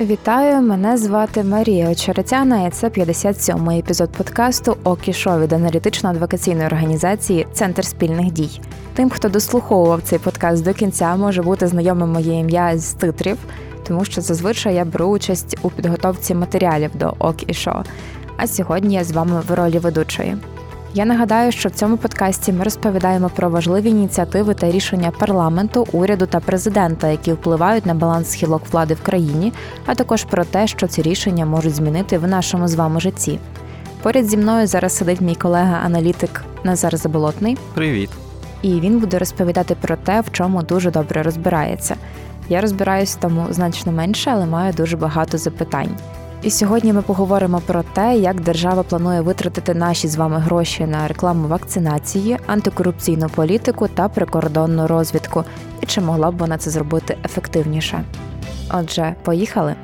Вітаю, мене звати Марія Очеретяна, і це 57-й епізод подкасту «Окі Шо» від аналітично-адвокаційної організації Центр спільних дій. Тим, хто дослуховував цей подкаст до кінця, може бути знайомим моє ім'я з титрів, тому що зазвичай я беру участь у підготовці матеріалів до «Ок і Шо». А сьогодні я з вами в ролі ведучої. Я нагадаю, що в цьому подкасті ми розповідаємо про важливі ініціативи та рішення парламенту, уряду та президента, які впливають на баланс схилок влади в країні, а також про те, що ці рішення можуть змінити в нашому з вами житті. Поряд зі мною зараз сидить мій колега-аналітик Назар Заболотний. Привіт! І він буде розповідати про те, в чому дуже добре розбирається. Я розбираюсь в тому значно менше, але маю дуже багато запитань. І сьогодні ми поговоримо про те, як держава планує витратити наші з вами гроші на рекламу вакцинації, антикорупційну політику та прикордонну розвідку, і чи могла б вона це зробити ефективніше. Отже, поїхали.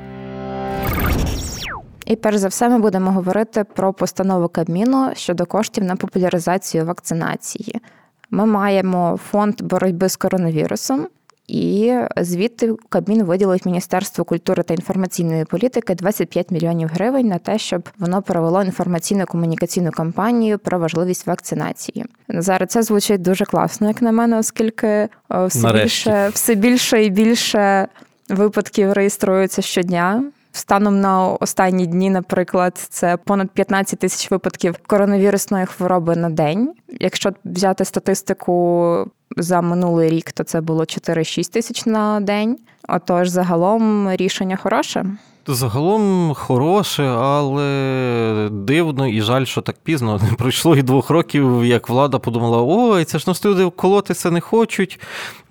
І перш за все, ми будемо говорити про постанову Кабміну щодо коштів на популяризацію вакцинації. Ми маємо фонд боротьби з коронавірусом, і звідти Кабмін виділив Міністерству культури та інформаційної політики 25 мільйонів гривень на те, щоб воно провело інформаційно-комунікаційну кампанію про важливість вакцинації. Зараз це звучить дуже класно, як на мене, оскільки е, все більше, все більше і більше випадків реєструються щодня. Станом на останні дні, наприклад, це понад 15 тисяч випадків коронавірусної хвороби на день. Якщо взяти статистику за минулий рік, то це було 4-6 тисяч на день. Отож, загалом рішення хороше. Загалом хороше, але дивно і жаль, що так пізно. Не пройшло і двох років, як влада подумала: ой, це ж нас люди колотися не хочуть.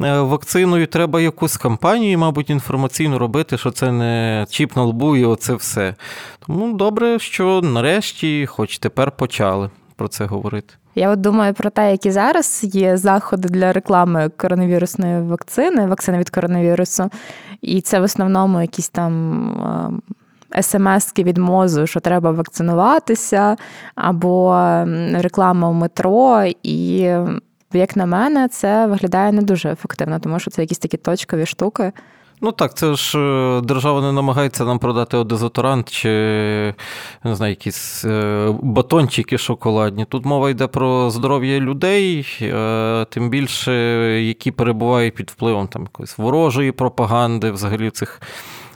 Е, вакциною треба якусь кампанію, мабуть, інформаційно робити, що це не чіп на лбу, і оце все. Тому добре, що нарешті, хоч тепер почали про це говорити. Я от думаю про те, які зараз є заходи для реклами коронавірусної вакцини, вакцини від коронавірусу, і це в основному якісь там. СМСки від мозу, що треба вакцинуватися, або реклама в метро, і, як на мене, це виглядає не дуже ефективно, тому що це якісь такі точкові штуки. Ну так, це ж е, держава не намагається нам продати одезоторант чи не знаю, якісь е, батончики шоколадні. Тут мова йде про здоров'я людей, е, тим більше, які перебувають під впливом там якоїсь ворожої пропаганди, взагалі цих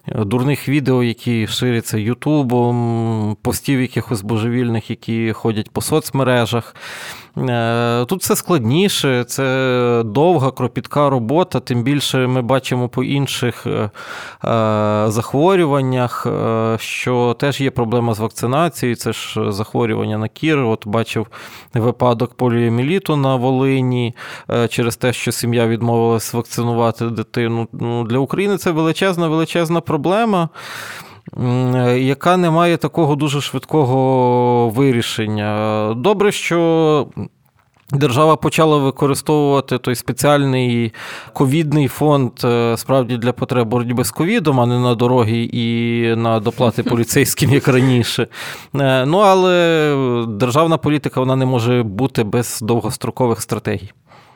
дурних відео, які ширяться Ютубом, постів якихось божевільних, які ходять по соцмережах. Е, тут все складніше, це довга, кропітка робота, тим більше ми бачимо по інших е, е, захворюваннях, що теж є проблема з вакцинацією, це ж захворювання на кір. От бачив випадок поліоміліту на Волині через те, що сім'я відмовилась вакцинувати дитину. Ну, Для України це величезна, величезна проблема яка не має такого дуже швидкого вирішення. Добре, що. Держава почала використовувати той спеціальний ковідний фонд е, справді для потреб боротьби з ковідом, а не на дороги і на доплати поліцейським, як раніше. Е, ну але державна політика вона не може бути без довгострокових стратегій.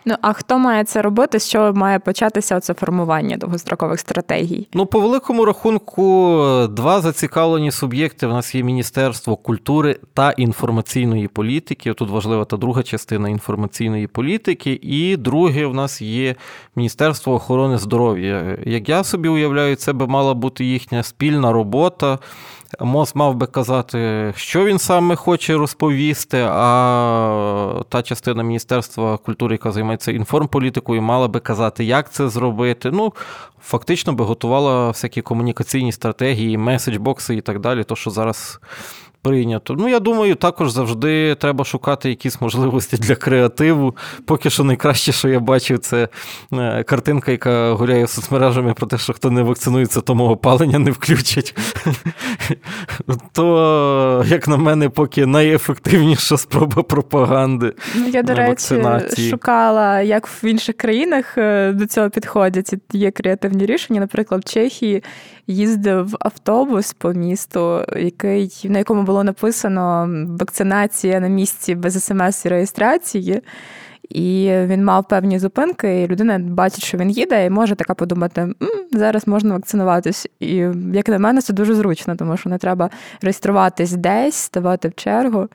Ну а хто має це робити? Що має початися оце формування довгострокових стратегій? Ну, по великому рахунку, два зацікавлені суб'єкти. В нас є Міністерство культури та інформаційної політики. Тут важлива та друга частина інформаційної політики, і друге в нас є Міністерство охорони здоров'я. Як я собі уявляю, це би мала бути їхня спільна робота. МОЗ мав би казати, що він саме хоче розповісти, а та частина Міністерства культури, яка займається інформполітикою, мала би казати, як це зробити. Ну, фактично би готувала всякі комунікаційні стратегії, меседжбокси і так далі, то що зараз прийнято. Ну, я думаю, також завжди треба шукати якісь можливості для креативу. Поки що найкраще, що я бачив, це е, картинка, яка гуляє соцмережами про те, що хто не вакцинується, тому опалення не включать. То, як на мене, поки найефективніша спроба пропаганди. Ну, я, до речі, шукала, як в інших країнах е, до цього підходять. Є креативні рішення. Наприклад, в Чехії їздив автобус по місту, який на якому було написано вакцинація на місці без смс і реєстрації. І він мав певні зупинки, і людина бачить, що він їде, і може така подумати: М, зараз можна вакцинуватись. І як на мене, це дуже зручно, тому що не треба реєструватись десь, ставати в чергу.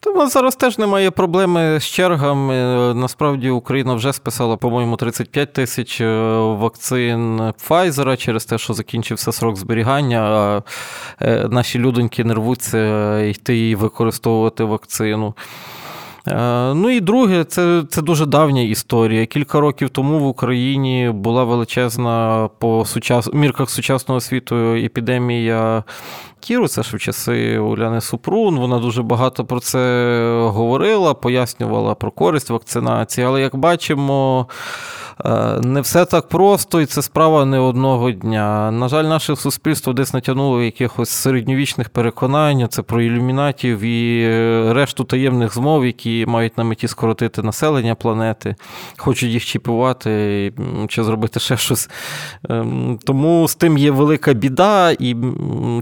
Та у зараз теж немає проблеми з чергами. Насправді Україна вже списала, по-моєму, 35 тисяч е, вакцин Pfizer через те, що закінчився срок зберігання. а е, Наші людоньки не рвуться йти і використовувати вакцину. Е, ну і друге, це це дуже давня історія. Кілька років тому в Україні була величезна по сучас... мірках сучасного світу епідемія Кіру, це ж в часи Уляни Супрун. Вона дуже багато про це говорила, пояснювала про користь вакцинації. Але як бачимо, не все так просто, і це справа не одного дня. На жаль, наше суспільство десь натягнуло якихось середньовічних переконань, це про ілюмінатів і е, решту таємних змов, які мають на меті скоротити населення планети, хочуть їх чіпувати чи зробити ще щось. Ем, тому з тим є велика біда, і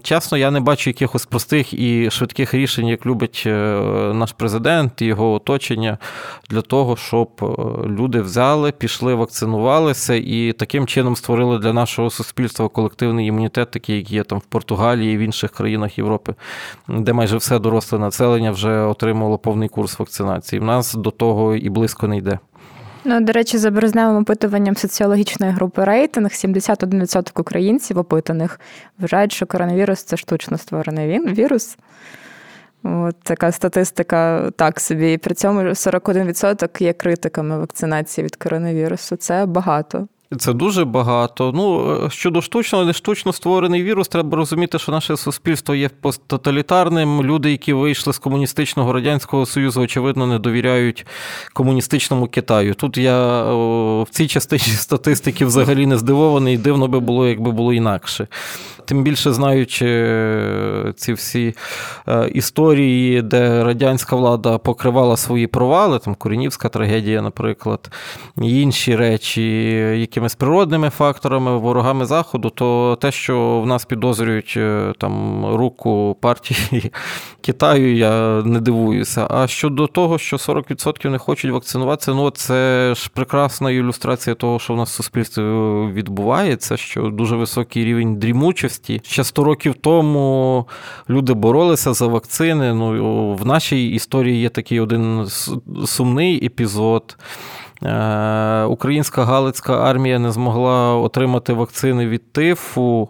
чесно, я не бачу якихось простих і швидких рішень, як любить е, наш президент і його оточення, для того, щоб люди взяли, пішли в вакцинувалися і таким чином створили для нашого суспільства колективний імунітет, такий, як є там в Португалії і в інших країнах Європи, де майже все доросле населення вже отримало повний курс вакцинації. В нас до того і близько не йде. Ну, до речі, за березневим опитуванням соціологічної групи рейтинг 71% українців опитаних вважають, що коронавірус це штучно створений він вірус. От Така статистика так собі. І при цьому 41% є критиками вакцинації від коронавірусу. Це багато. Це дуже багато. Ну е, щодо штучно, не штучно створений вірус, треба розуміти, що наше суспільство є посттоталітарним. Люди, які вийшли з комуністичного радянського союзу, очевидно, не довіряють комуністичному Китаю. Тут я в цій частині статистики взагалі не здивований. Дивно би було, якби було інакше тим більше знаючи е, ці всі е, історії, де радянська влада покривала свої провали, там Корінівська трагедія, наприклад, і інші речі, якимись природними факторами, ворогами Заходу, то те, що в нас підозрюють е, там руку партії Китаю, я не дивуюся. А щодо того, що 40% не хочуть вакцинуватися, ну це ж прекрасна ілюстрація того, що в нас в суспільстві відбувається, що дуже високий рівень дрімучості смертності. Ще 100 років тому люди боролися за вакцини. Ну, В нашій історії є такий один сумний епізод. Е, українська Галицька армія не змогла отримати вакцини від тифу.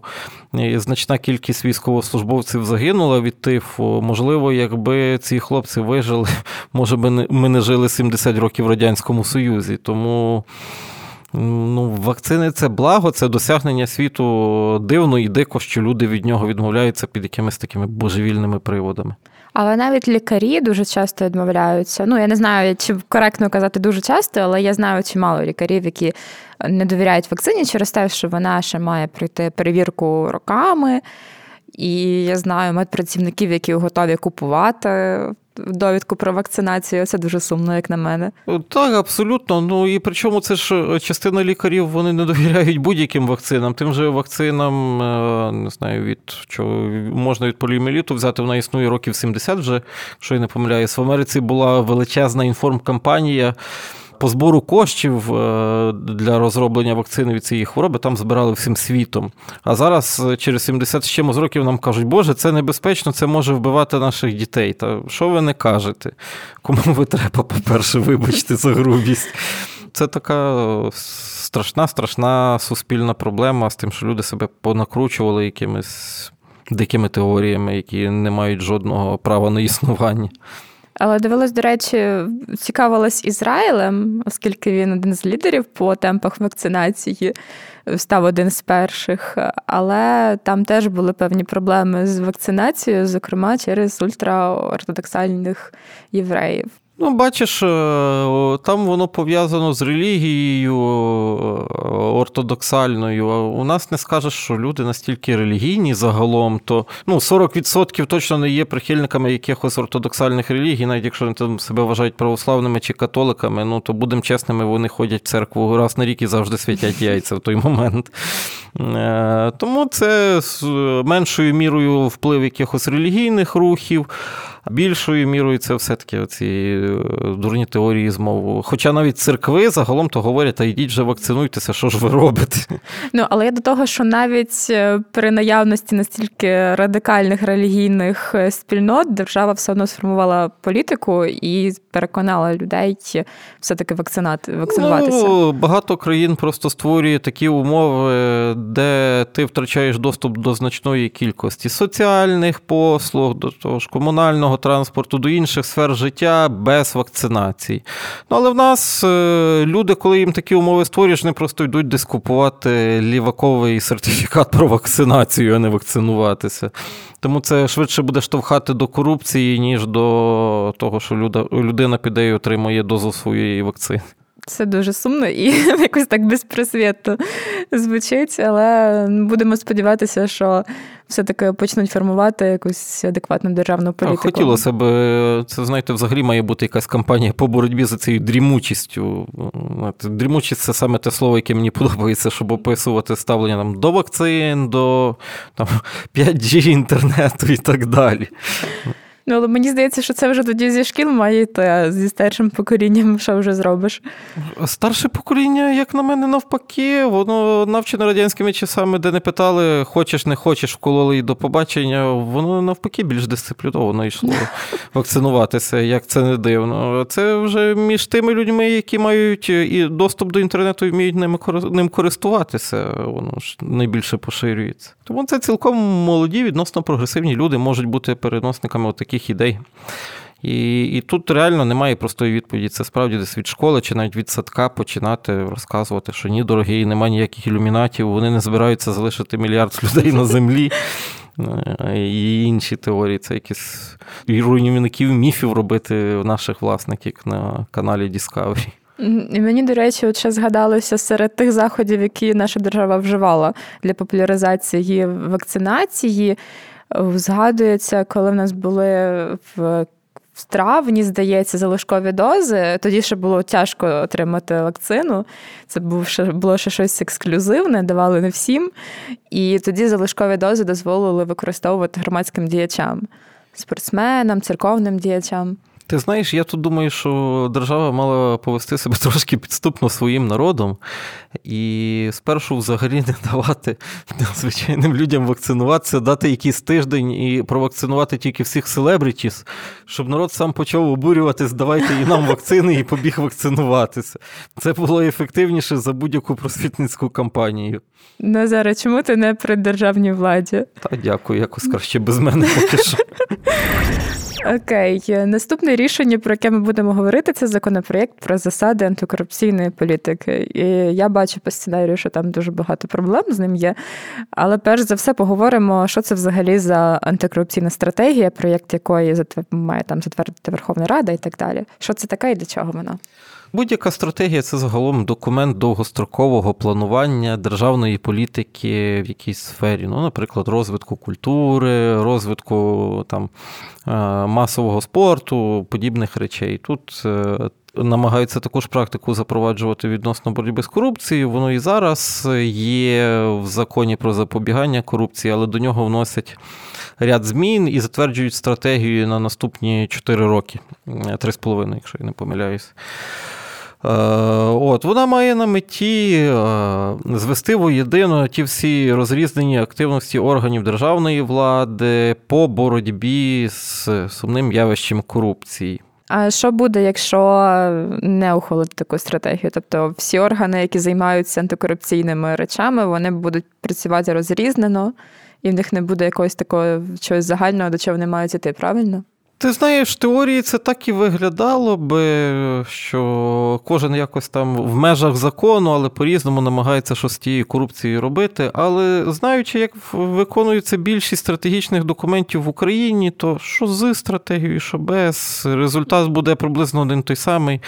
Значна кількість військовослужбовців загинула від тифу. Можливо, якби ці хлопці вижили, може би ми не жили 70 років в Радянському Союзі. Тому Ну, Вакцини це благо, це досягнення світу дивно і дико, що люди від нього відмовляються під якимись такими божевільними приводами. Але навіть лікарі дуже часто відмовляються. Ну, я не знаю, чи коректно казати дуже часто, але я знаю чимало лікарів, які не довіряють вакцині через те, що вона ще має пройти перевірку роками. І я знаю медпрацівників, які готові купувати довідку про вакцинацію. Це дуже сумно, як на мене. Так, абсолютно. Ну і причому це ж е, частина лікарів вони не довіряють будь-яким вакцинам. Тим же вакцинам е, не знаю, від чого можна від поліоміеліту взяти. Вона існує років 70 вже, що я не помиляюсь. В Америці була величезна інформкампанія по збору коштів е, для розроблення вакцини від цієї хвороби там збирали всім світом. А зараз, е, через 70 з чимось років, нам кажуть, Боже, це небезпечно, це може вбивати наших дітей. Та що ви не кажете? Кому ви треба, по-перше, вибачте за грубість? Це така е, страшна, страшна суспільна проблема з тим, що люди себе понакручували якимись дикими теоріями, які не мають жодного права на існування. Але дивилась, до речі, цікавилась Ізраїлем, оскільки він один з лідерів по темпах вакцинації, став один з перших. Але там теж були певні проблеми з вакцинацією, зокрема через ультраортодоксальних євреїв. Ну, бачиш, е, там воно пов'язано з релігією е, ортодоксальною. У нас не скажеш, що люди настільки релігійні загалом, то ну, 40% точно не є прихильниками якихось ортодоксальних релігій, навіть якщо вони там себе вважають православними чи католиками, ну то будемо чесними, вони ходять в церкву раз на рік і завжди святять яйця в той момент. Е, тому це з меншою мірою вплив якихось релігійних рухів. Більшою мірою це все-таки ці е, дурні теорії змову. Хоча навіть церкви загалом то говорять, та йдіть вже вакцинуйтеся, що ж ви робите? Ну, але я до того, що навіть е, при наявності настільки радикальних релігійних е, спільнот держава все одно сформувала політику і переконала людей все-таки вакцинуватися. Ну, Багато країн просто створює такі умови, де ти втрачаєш доступ до значної кількості соціальних послуг, до того ж комунального транспорту, до інших сфер життя без вакцинації. Ну, Але в нас е, люди, коли їм такі умови створюєш, не просто йдуть десь купувати ліваковий сертифікат про вакцинацію, а не вакцинуватися. Тому це швидше буде штовхати до корупції, ніж до того, що людина піде і отримує дозу своєї вакцини. Це дуже сумно і якось так безпросвітно звучить, але будемо сподіватися, що все-таки почнуть формувати якусь адекватну державну політику. Хотілося б, це знаєте, взагалі має бути якась кампанія по боротьбі за цією дрімучістю. Дрімучість це саме те слово, яке мені подобається, щоб описувати ставлення там, до вакцин, до там, 5G інтернету і так далі. Ну, але мені здається, що це вже тоді зі шкіл має йти, а зі старшим поколінням що вже зробиш? Старше покоління, як на мене, навпаки, воно навчене радянськими часами, де не питали, хочеш, не хочеш, вкололи і до побачення, воно навпаки більш дисципліновано йшло вакцинуватися, як це не дивно. Це вже між тими людьми, які мають і доступ до інтернету і вміють ним користуватися, воно ж найбільше поширюється. Тому це цілком молоді, відносно прогресивні люди можуть бути переносниками таких таких ідей. І і тут реально немає простої відповіді. Це справді десь від школи чи навіть від садка починати розказувати, що ні, дорогі, немає ніяких ілюмінатів, вони не збираються залишити мільярд людей на землі. І інші теорії, це якісь руйнівників міфів робити наших власників на каналі Discovery. І Мені, до речі, от ще згадалося серед тих заходів, які наша держава вживала для популяризації вакцинації. Згадується, коли в нас були в. В травні, здається, залишкові дози. Тоді ще було тяжко отримати вакцину. Це було ще щось ексклюзивне, давали не всім. І тоді залишкові дози дозволили використовувати громадським діячам, спортсменам, церковним діячам. Ти знаєш, я тут думаю, що держава мала повести себе трошки підступно своїм народом і спершу взагалі не давати звичайним людям вакцинуватися, дати якийсь тиждень і провакцинувати тільки всіх селебрітіс, щоб народ сам почав обурюватись, давайте і нам вакцини, і побіг вакцинуватися. Це було ефективніше за будь-яку просвітницьку кампанію. Назаре, чому ти не при державній владі? Та дякую, якось краще без мене поки що. Окей, наступне рішення, про яке ми будемо говорити, це законопроєкт про засади антикорупційної політики. І я бачу по сценарію, що там дуже багато проблем з ним є. Але перш за все поговоримо, що це взагалі за антикорупційна стратегія, проєкт якої має там затвердити Верховна Рада і так далі. Що це таке і для чого вона? Будь-яка стратегія це загалом документ довгострокового планування державної політики в якійсь сфері. Ну, наприклад, розвитку культури, розвитку там е, масового спорту, подібних речей. Тут е, намагаються також практику запроваджувати відносно боротьби з корупцією. Воно і зараз є в законі про запобігання корупції, але до нього вносять ряд змін і затверджують стратегію на наступні 4 роки, 3,5, якщо я не помиляюсь. Е, от, Вона має на меті е, звести воєдино ті всі розрізнені активності органів державної влади по боротьбі з сумним явищем корупції. А що буде, якщо не ухвалити таку стратегію? Тобто всі органи, які займаються антикорупційними речами, вони будуть працювати розрізнено, і в них не буде якогось такого чогось загального, до чого вони мають іти, правильно? Ти знаєш, в теорії це так і виглядало би, що кожен якось там в межах закону, але по-різному намагається щось з тією корупцією робити. Але знаючи, як виконується більшість стратегічних документів в Україні, то що з стратегією, що без, результат буде приблизно один той самий.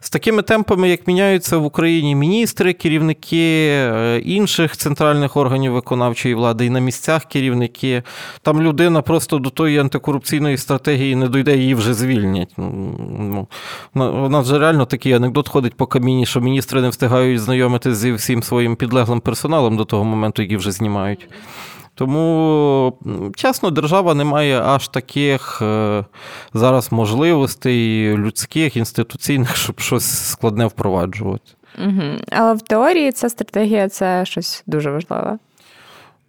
З такими темпами, як міняються в Україні міністри, керівники е, інших центральних органів виконавчої влади і на місцях керівники, там людина просто до тої антикорупційної стратегії не дойде, її вже звільнять. Ну, У нас же реально такий анекдот ходить по каміні, що міністри не встигають знайомитися зі всім своїм підлеглим персоналом до того моменту, який вже знімають. Тому, чесно, держава не має аж таких е, зараз можливостей людських, інституційних, щоб щось складне впроваджувати. Угу. Але в теорії ця стратегія це щось дуже важливе.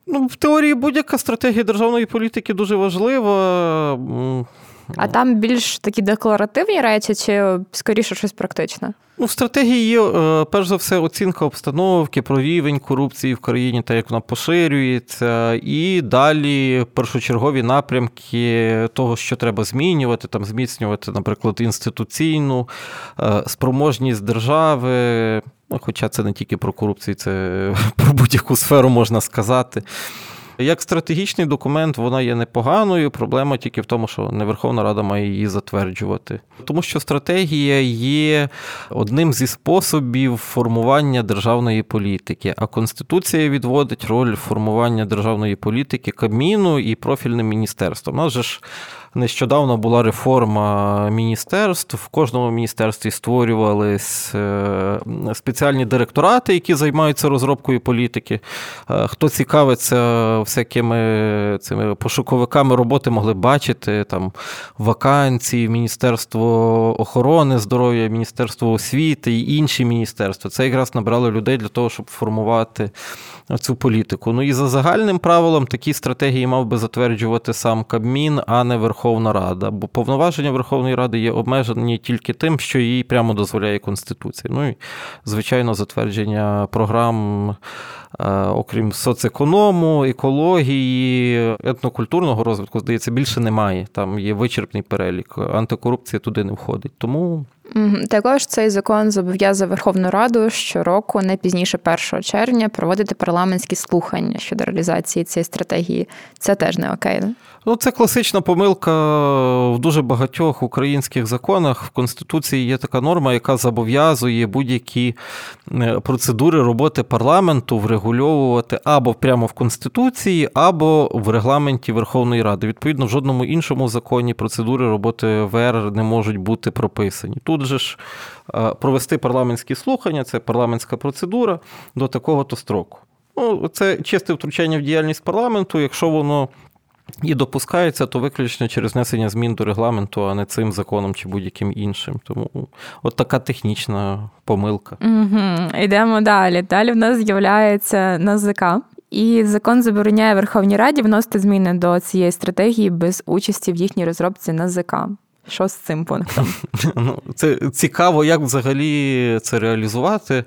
Ну, в теорії будь-яка стратегія державної політики дуже важлива. А там більш такі декларативні речі, чи скоріше щось практичне? Ну, в стратегії є, е, перш за все, оцінка обстановки, про рівень корупції в країні та як вона поширюється, і далі першочергові напрямки того, що треба змінювати, там зміцнювати, наприклад, інституційну е, спроможність держави. Ну, хоча це не тільки про корупцію, це про будь-яку сферу можна сказати. Як стратегічний документ вона є непоганою. Проблема тільки в тому, що не Верховна Рада має її затверджувати. Тому що стратегія є одним зі способів формування державної політики, а Конституція відводить роль формування державної політики Кабміну і профільним міністерством. У нас же ж Нещодавно була реформа міністерств. В кожному міністерстві створювались е, спеціальні директорати, які займаються розробкою політики. Е, хто цікавиться всякими цими пошуковиками роботи, могли бачити там вакансії, Міністерство охорони здоров'я, Міністерство освіти і інші міністерства. Це якраз набрали людей для того, щоб формувати цю політику. Ну і за загальним правилом такі стратегії мав би затверджувати сам Кабмін, а не Верховна Рада. Бо повноваження Верховної Ради є обмежені тільки тим, що їй прямо дозволяє Конституція. Ну і звичайно, затвердження програм. Е, окрім соцеконому, екології, етнокультурного розвитку, здається, більше немає. Там є вичерпний перелік. Антикорупція туди не входить. Тому також цей закон зобов'язує Верховну Раду щороку, не пізніше 1 червня, проводити парламентські слухання щодо реалізації цієї стратегії. Це теж не окей. Ну, це класична помилка в дуже багатьох українських законах. В Конституції є така норма, яка зобов'язує будь-які е, процедури роботи парламенту врегульовувати або прямо в Конституції, або в регламенті Верховної Ради. Відповідно, в жодному іншому законі процедури роботи ВР не можуть бути прописані. Тут же ж е, провести парламентські слухання, це парламентська процедура до такого-то строку. Ну, Це чисте втручання в діяльність парламенту, якщо воно і допускається, то виключно через внесення змін до регламенту, а не цим законом чи будь-яким іншим. Тому от така технічна помилка. Угу. Йдемо далі. Далі в нас з'являється НАЗК. І закон забороняє Верховній Раді вносити зміни до цієї стратегії без участі в їхній розробці НАЗК. Що з цим пунктом? Ну, Це цікаво, як взагалі це реалізувати.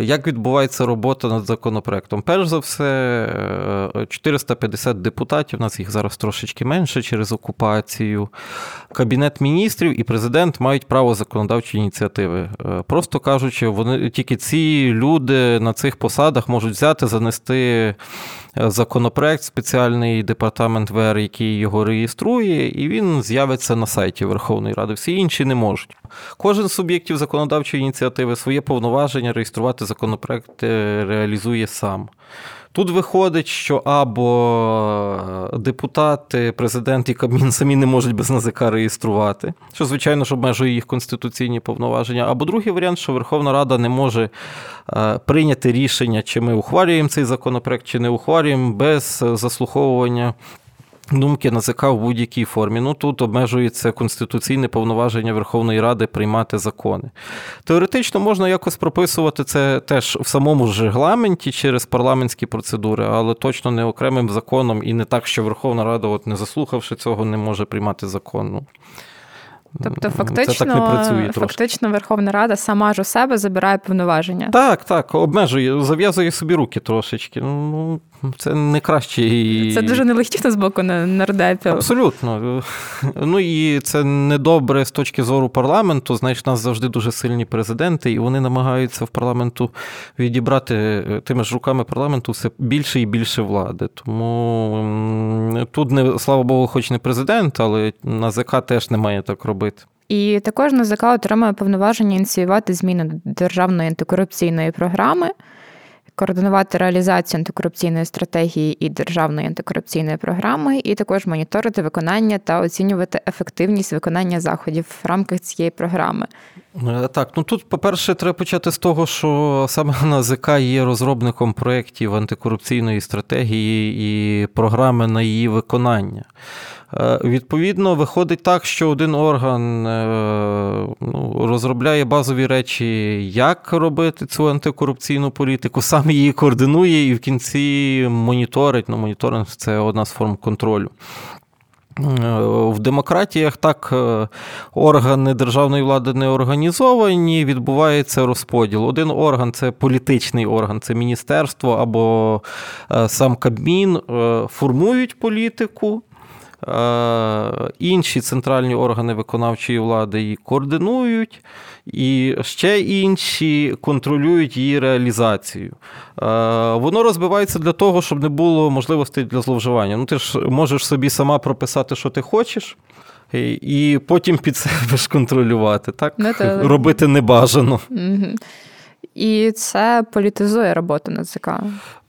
Як відбувається робота над законопроектом? Перш за все, 450 е, депутатів, у нас їх зараз трошечки менше через окупацію. Кабінет міністрів і президент мають право законодавчої ініціативи. Е, просто кажучи, вони тільки ці люди на цих посадах можуть взяти, занести законопроект, спеціальний департамент ВР, який його реєструє, і він з'явиться на сайті Верховної Ради. Всі інші не можуть. Кожен з суб'єктів законодавчої ініціативи своє повноваження реєструвати законопроект реалізує сам. Тут виходить, що або депутати, президент і Кабмін самі не можуть без НАЗК реєструвати, що, звичайно, ж обмежує їх конституційні повноваження. Або другий варіант, що Верховна Рада не може е, прийняти рішення, чи ми ухвалюємо цей законопроект, чи не ухвалюємо, без заслуховування Думки НАЗК в будь-якій формі. Ну тут обмежується конституційне повноваження Верховної Ради приймати закони. Теоретично можна якось прописувати це теж в самому ж регламенті через парламентські процедури, але точно не окремим законом і не так, що Верховна Рада, от не заслухавши цього, не може приймати закон. Ну, Тобто, фактично, Це так не працює фактично Верховна Рада сама ж у себе забирає повноваження. Так, так, обмежує, зав'язує собі руки трошечки. Ну, це не краще. Це дуже нелегкісно з боку нардепів. Абсолютно. Ну і це недобре з точки зору парламенту. Знаєш, у нас завжди дуже сильні президенти, і вони намагаються в парламенту відібрати е, тими ж руками парламенту все більше і більше влади. Тому тут не слава Богу, хоч не президент, але НАЗК теж не має так робити. І також НАЗК отримує повноваження ініціювати зміни до державної антикорупційної програми координувати реалізацію антикорупційної стратегії і державної антикорупційної програми, і також моніторити виконання та оцінювати ефективність виконання заходів в рамках цієї програми. Е, так, ну тут, по-перше, треба почати з того, що саме НАЗК є розробником проєктів антикорупційної стратегії і програми на її виконання. Е, відповідно, виходить так, що один орган е, ну, розробляє базові речі, як робити цю антикорупційну політику, сам її координує і в кінці моніторить. Ну, моніторинг це одна з форм контролю. В демократіях так е, органи державної влади не організовані, відбувається розподіл. Один орган це політичний орган, це міністерство або сам Кабмін, формують політику. Е, інші центральні органи виконавчої влади її координують, і ще інші контролюють її реалізацію. Е, воно розбивається для того, щоб не було можливостей для зловживання. Ну, Ти ж можеш собі сама прописати, що ти хочеш. І потім під себе ж контролювати, так? Не робити небажано. Угу. І це політизує роботу НАЗК.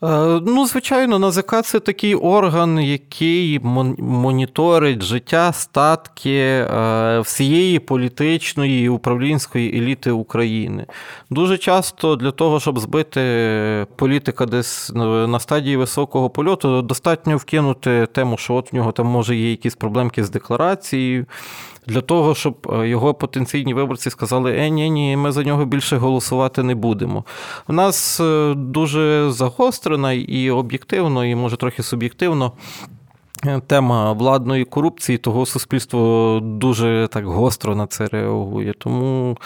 Е, ну, звичайно, НАЗК це такий орган, який моніторить життя, статки е, всієї політичної і управлінської еліти України. Дуже часто для того, щоб збити політика десь на стадії високого польоту, достатньо вкинути тему, що от в нього там може є якісь проблемки з декларацією для того, щоб е, його потенційні виборці сказали, е, ні, ні, ми за нього більше голосувати не будемо. У нас дуже загострена і об'єктивно, і може трохи суб'єктивно. Е, тема владної корупції, того суспільство дуже так гостро на це реагує. Тому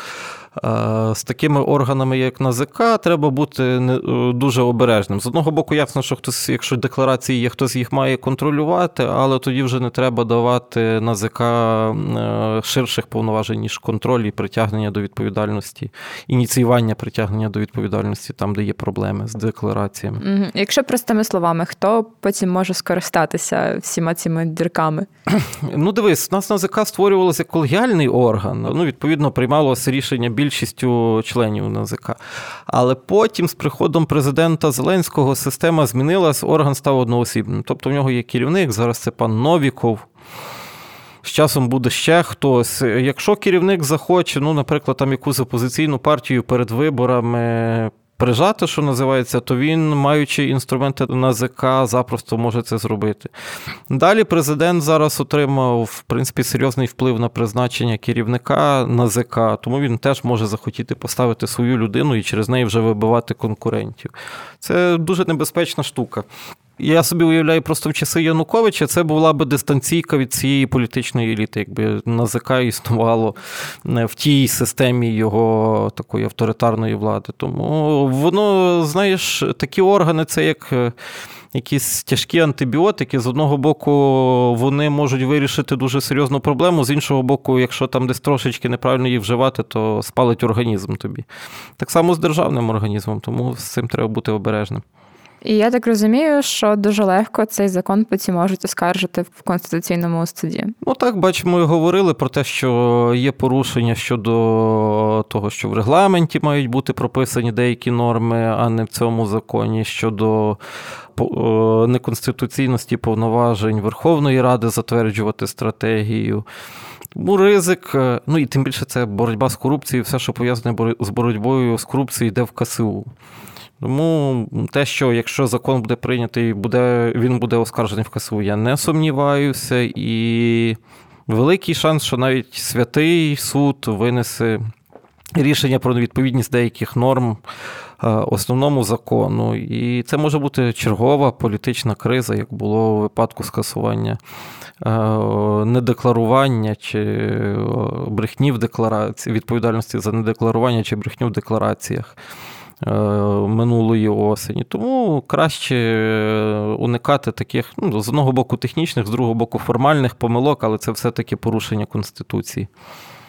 з такими органами, як НАЗК, треба бути е, дуже обережним. З одного боку, ясно, що хтось, якщо декларації є, хтось їх має контролювати, але тоді вже не треба давати НАЗК е, ширших повноважень, ніж контроль і притягнення до відповідальності, ініціювання притягнення до відповідальності там, де є проблеми з деклараціями. Якщо простими словами, хто потім може скористатися всіма цими дірками? Ну, дивись, у нас НАЗК створювалося колегіальний орган, ну, відповідно, приймалося рішення більшістю членів НАЗК. Але потім, з приходом президента Зеленського, система змінилась, орган став одноосібним. Тобто в нього є керівник, зараз це пан Новіков. З часом буде ще хтось. Якщо керівник захоче, ну, наприклад, там якусь опозиційну партію перед виборами прижати, що називається, то він, маючи інструменти НАЗК, запросто може це зробити. Далі президент зараз отримав, в принципі, серйозний вплив на призначення керівника НАЗК, тому він теж може захотіти поставити свою людину і через неї вже вибивати конкурентів. Це дуже небезпечна штука. Я собі уявляю, просто в часи Януковича це була би дистанційка від цієї політичної еліти, якби НАЗК існувало е, в тій системі його такої авторитарної влади. Тому воно, знаєш, такі органи це як. Е, якісь тяжкі антибіотики. З одного боку, вони можуть вирішити дуже серйозну проблему, з іншого боку, якщо там десь трошечки неправильно їх вживати, то спалить організм тобі. Так само з державним організмом, тому з цим треба бути обережним. І я так розумію, що дуже легко цей закон потім можуть оскаржити в конституційному суді. Ну так бачимо, і говорили про те, що є порушення щодо того, що в регламенті мають бути прописані деякі норми, а не в цьому законі щодо неконституційності повноважень Верховної Ради затверджувати стратегію. Тому ризик, ну і тим більше це боротьба з корупцією, все, що пов'язане з боротьбою з корупцією, йде в КСУ. Тому те, що якщо закон буде прийнятий, буде, він буде оскаржений в КСУ, я не сумніваюся. І великий шанс, що навіть святий суд винесе рішення про невідповідність деяких норм е, основному закону. І це може бути чергова політична криза, як було у випадку скасування е, недекларування чи е, брехні в декларації, відповідальності за недекларування чи брехню в деклараціях. Е, минулої осені. Тому краще е, уникати таких, ну, з одного боку, технічних, з другого боку, формальних помилок, але це все-таки порушення Конституції.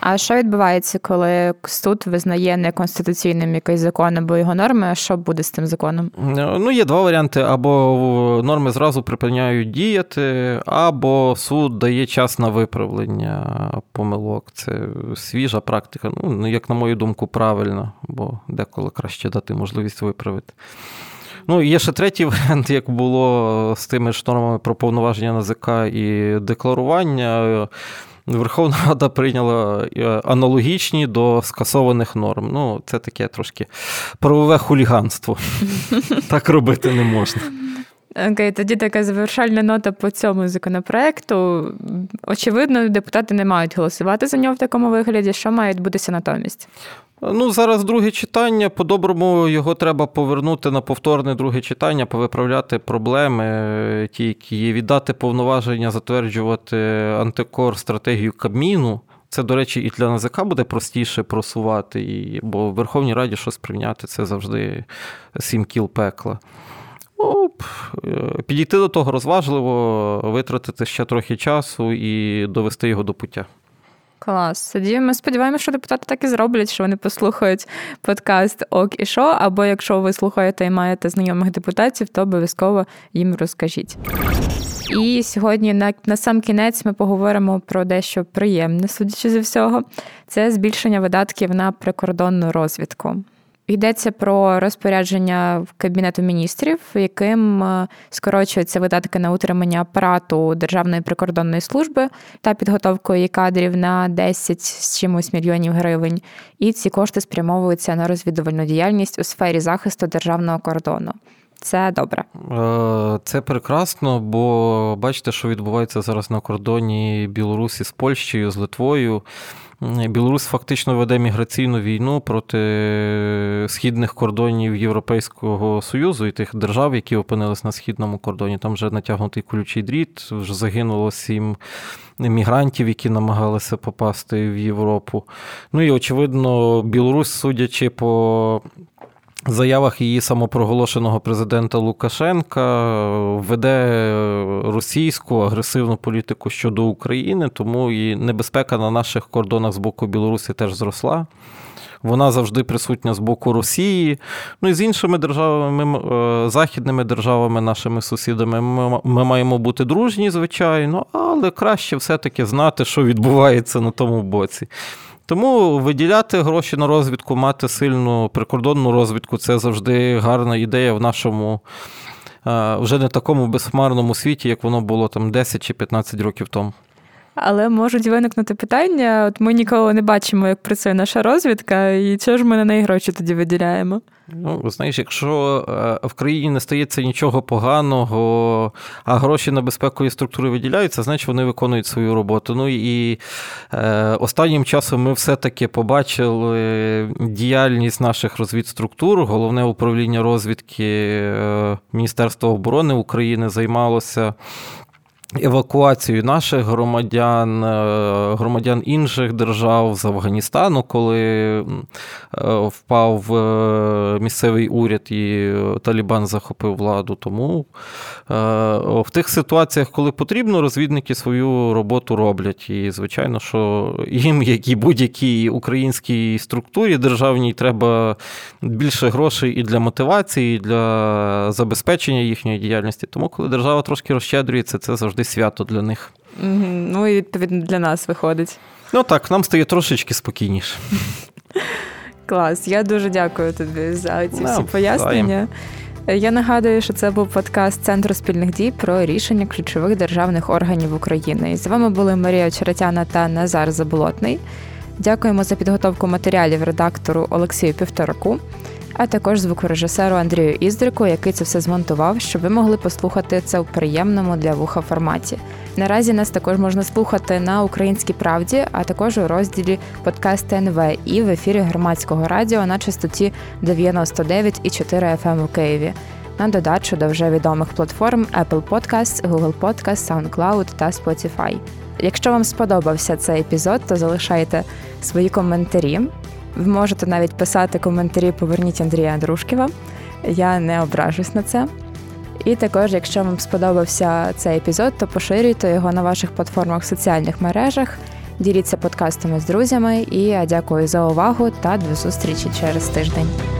А що відбувається, коли суд визнає неконституційним якийсь закон або його норми? А що буде з цим законом? Е, ну, є два варіанти: або норми зразу припиняють діяти, або суд дає час на виправлення помилок. Це свіжа практика. Ну, як на мою думку, правильно, бо деколи краще дати можливість виправити. Ну, є ще третій варіант, як було з тими ж нормами про повноваження НАЗК і декларування. Верховна Рада прийняла е, аналогічні до скасованих норм. Ну, це таке трошки правове хуліганство. Так робити не можна. Окей, тоді така завершальна нота по цьому законопроекту. Очевидно, депутати не мають голосувати за нього в такому вигляді. Що має відбутися натомість? Ну, зараз друге читання. По-доброму його треба повернути на повторне друге читання, повиправляти проблеми, ті, які є, віддати повноваження, затверджувати антикор стратегію Кабміну. Це, до речі, і для НАЗК буде простіше просувати, бо в Верховній Раді щось прийняти це завжди сім кіл пекла. Оп, е, підійти до того розважливо, витратити ще трохи часу і довести його до пуття. Клас. Тоді ми сподіваємося, що депутати так і зроблять, що вони послухають подкаст Ок і що. Або якщо ви слухаєте і маєте знайомих депутатів, то обов'язково їм розкажіть. І сьогодні на, на сам кінець ми поговоримо про дещо приємне, судячи зі всього. Це збільшення видатків на прикордонну розвідку. Йдеться про розпорядження Кабінету міністрів, яким е, скорочуються видатки на утримання апарату Державної прикордонної служби та підготовку її кадрів на 10 з чимось мільйонів гривень. І ці кошти спрямовуються на розвідувальну діяльність у сфері захисту державного кордону. Це добре. Е, це прекрасно, бо бачите, що відбувається зараз на кордоні Білорусі з Польщею, з Литвою. Білорусь фактично веде міграційну війну проти східних кордонів Європейського Союзу і тих держав, які опинились на східному кордоні. Там вже натягнутий колючий дріт, вже загинуло сім мігрантів, які намагалися попасти в Європу. Ну і очевидно, Білорусь, судячи по заявах її самопроголошеного президента Лукашенка веде російську агресивну політику щодо України, тому і небезпека на наших кордонах з боку Білорусі теж зросла. Вона завжди присутня з боку Росії. Ну і з іншими державами, е, західними державами, нашими сусідами, ми, ми маємо бути дружні, звичайно, але краще все-таки знати, що відбувається на тому боці. Тому виділяти гроші на розвідку, мати сильну прикордонну розвідку це завжди гарна ідея в нашому вже не такому безхмарному світі, як воно було там 10 чи 15 років тому. Але можуть виникнути питання: от ми ніколи не бачимо, як працює наша розвідка, і чого ж ми на неї гроші тоді виділяємо? Ну, знаєш, якщо е, в країні не стається нічого поганого, а гроші на безпекові структури виділяються, значить вони виконують свою роботу. Ну і е, останнім часом ми все-таки побачили діяльність наших розвідструктур. Головне управління розвідки е, Міністерства оборони України займалося евакуацію наших громадян, е, громадян інших держав з Афганістану, коли е, впав е, місцевий уряд і Талібан захопив владу. Тому в тих ситуаціях, коли потрібно, розвідники свою роботу роблять. І, звичайно, що їм, як і будь-якій українській структурі державній, треба більше грошей і для мотивації, і для забезпечення їхньої діяльності. Тому, коли держава трошки розщедрюється, це завжди завжди свято для них. Ну і відповідно для нас виходить. Ну так, нам стає трошечки спокійніше. Клас. Я дуже дякую тобі за ці всі пояснення. Я нагадую, що це був подкаст Центру спільних дій про рішення ключових державних органів України. І з вами були Марія Черетяна та Назар Заболотний. Дякуємо за підготовку матеріалів редактору Олексію Півтораку а також звукорежисеру Андрію Іздрику, який це все змонтував, щоб ви могли послухати це в приємному для вуха форматі. Наразі нас також можна слухати на Українській правді, а також у розділі подкаст НВ і в ефірі громадського радіо на частоті 99,4 FM ем у Києві. На додачу до вже відомих платформ Apple Podcasts, Google Podcasts, SoundCloud та Spotify. Якщо вам сподобався цей епізод, то залишайте свої коментарі. Ви можете навіть писати коментарі Поверніть Андрія Дружківа. Я не ображусь на це. І також, якщо вам сподобався цей епізод, то поширюйте його на ваших платформах в соціальних мережах, діліться подкастами з друзями. І я дякую за увагу та до зустрічі через тиждень.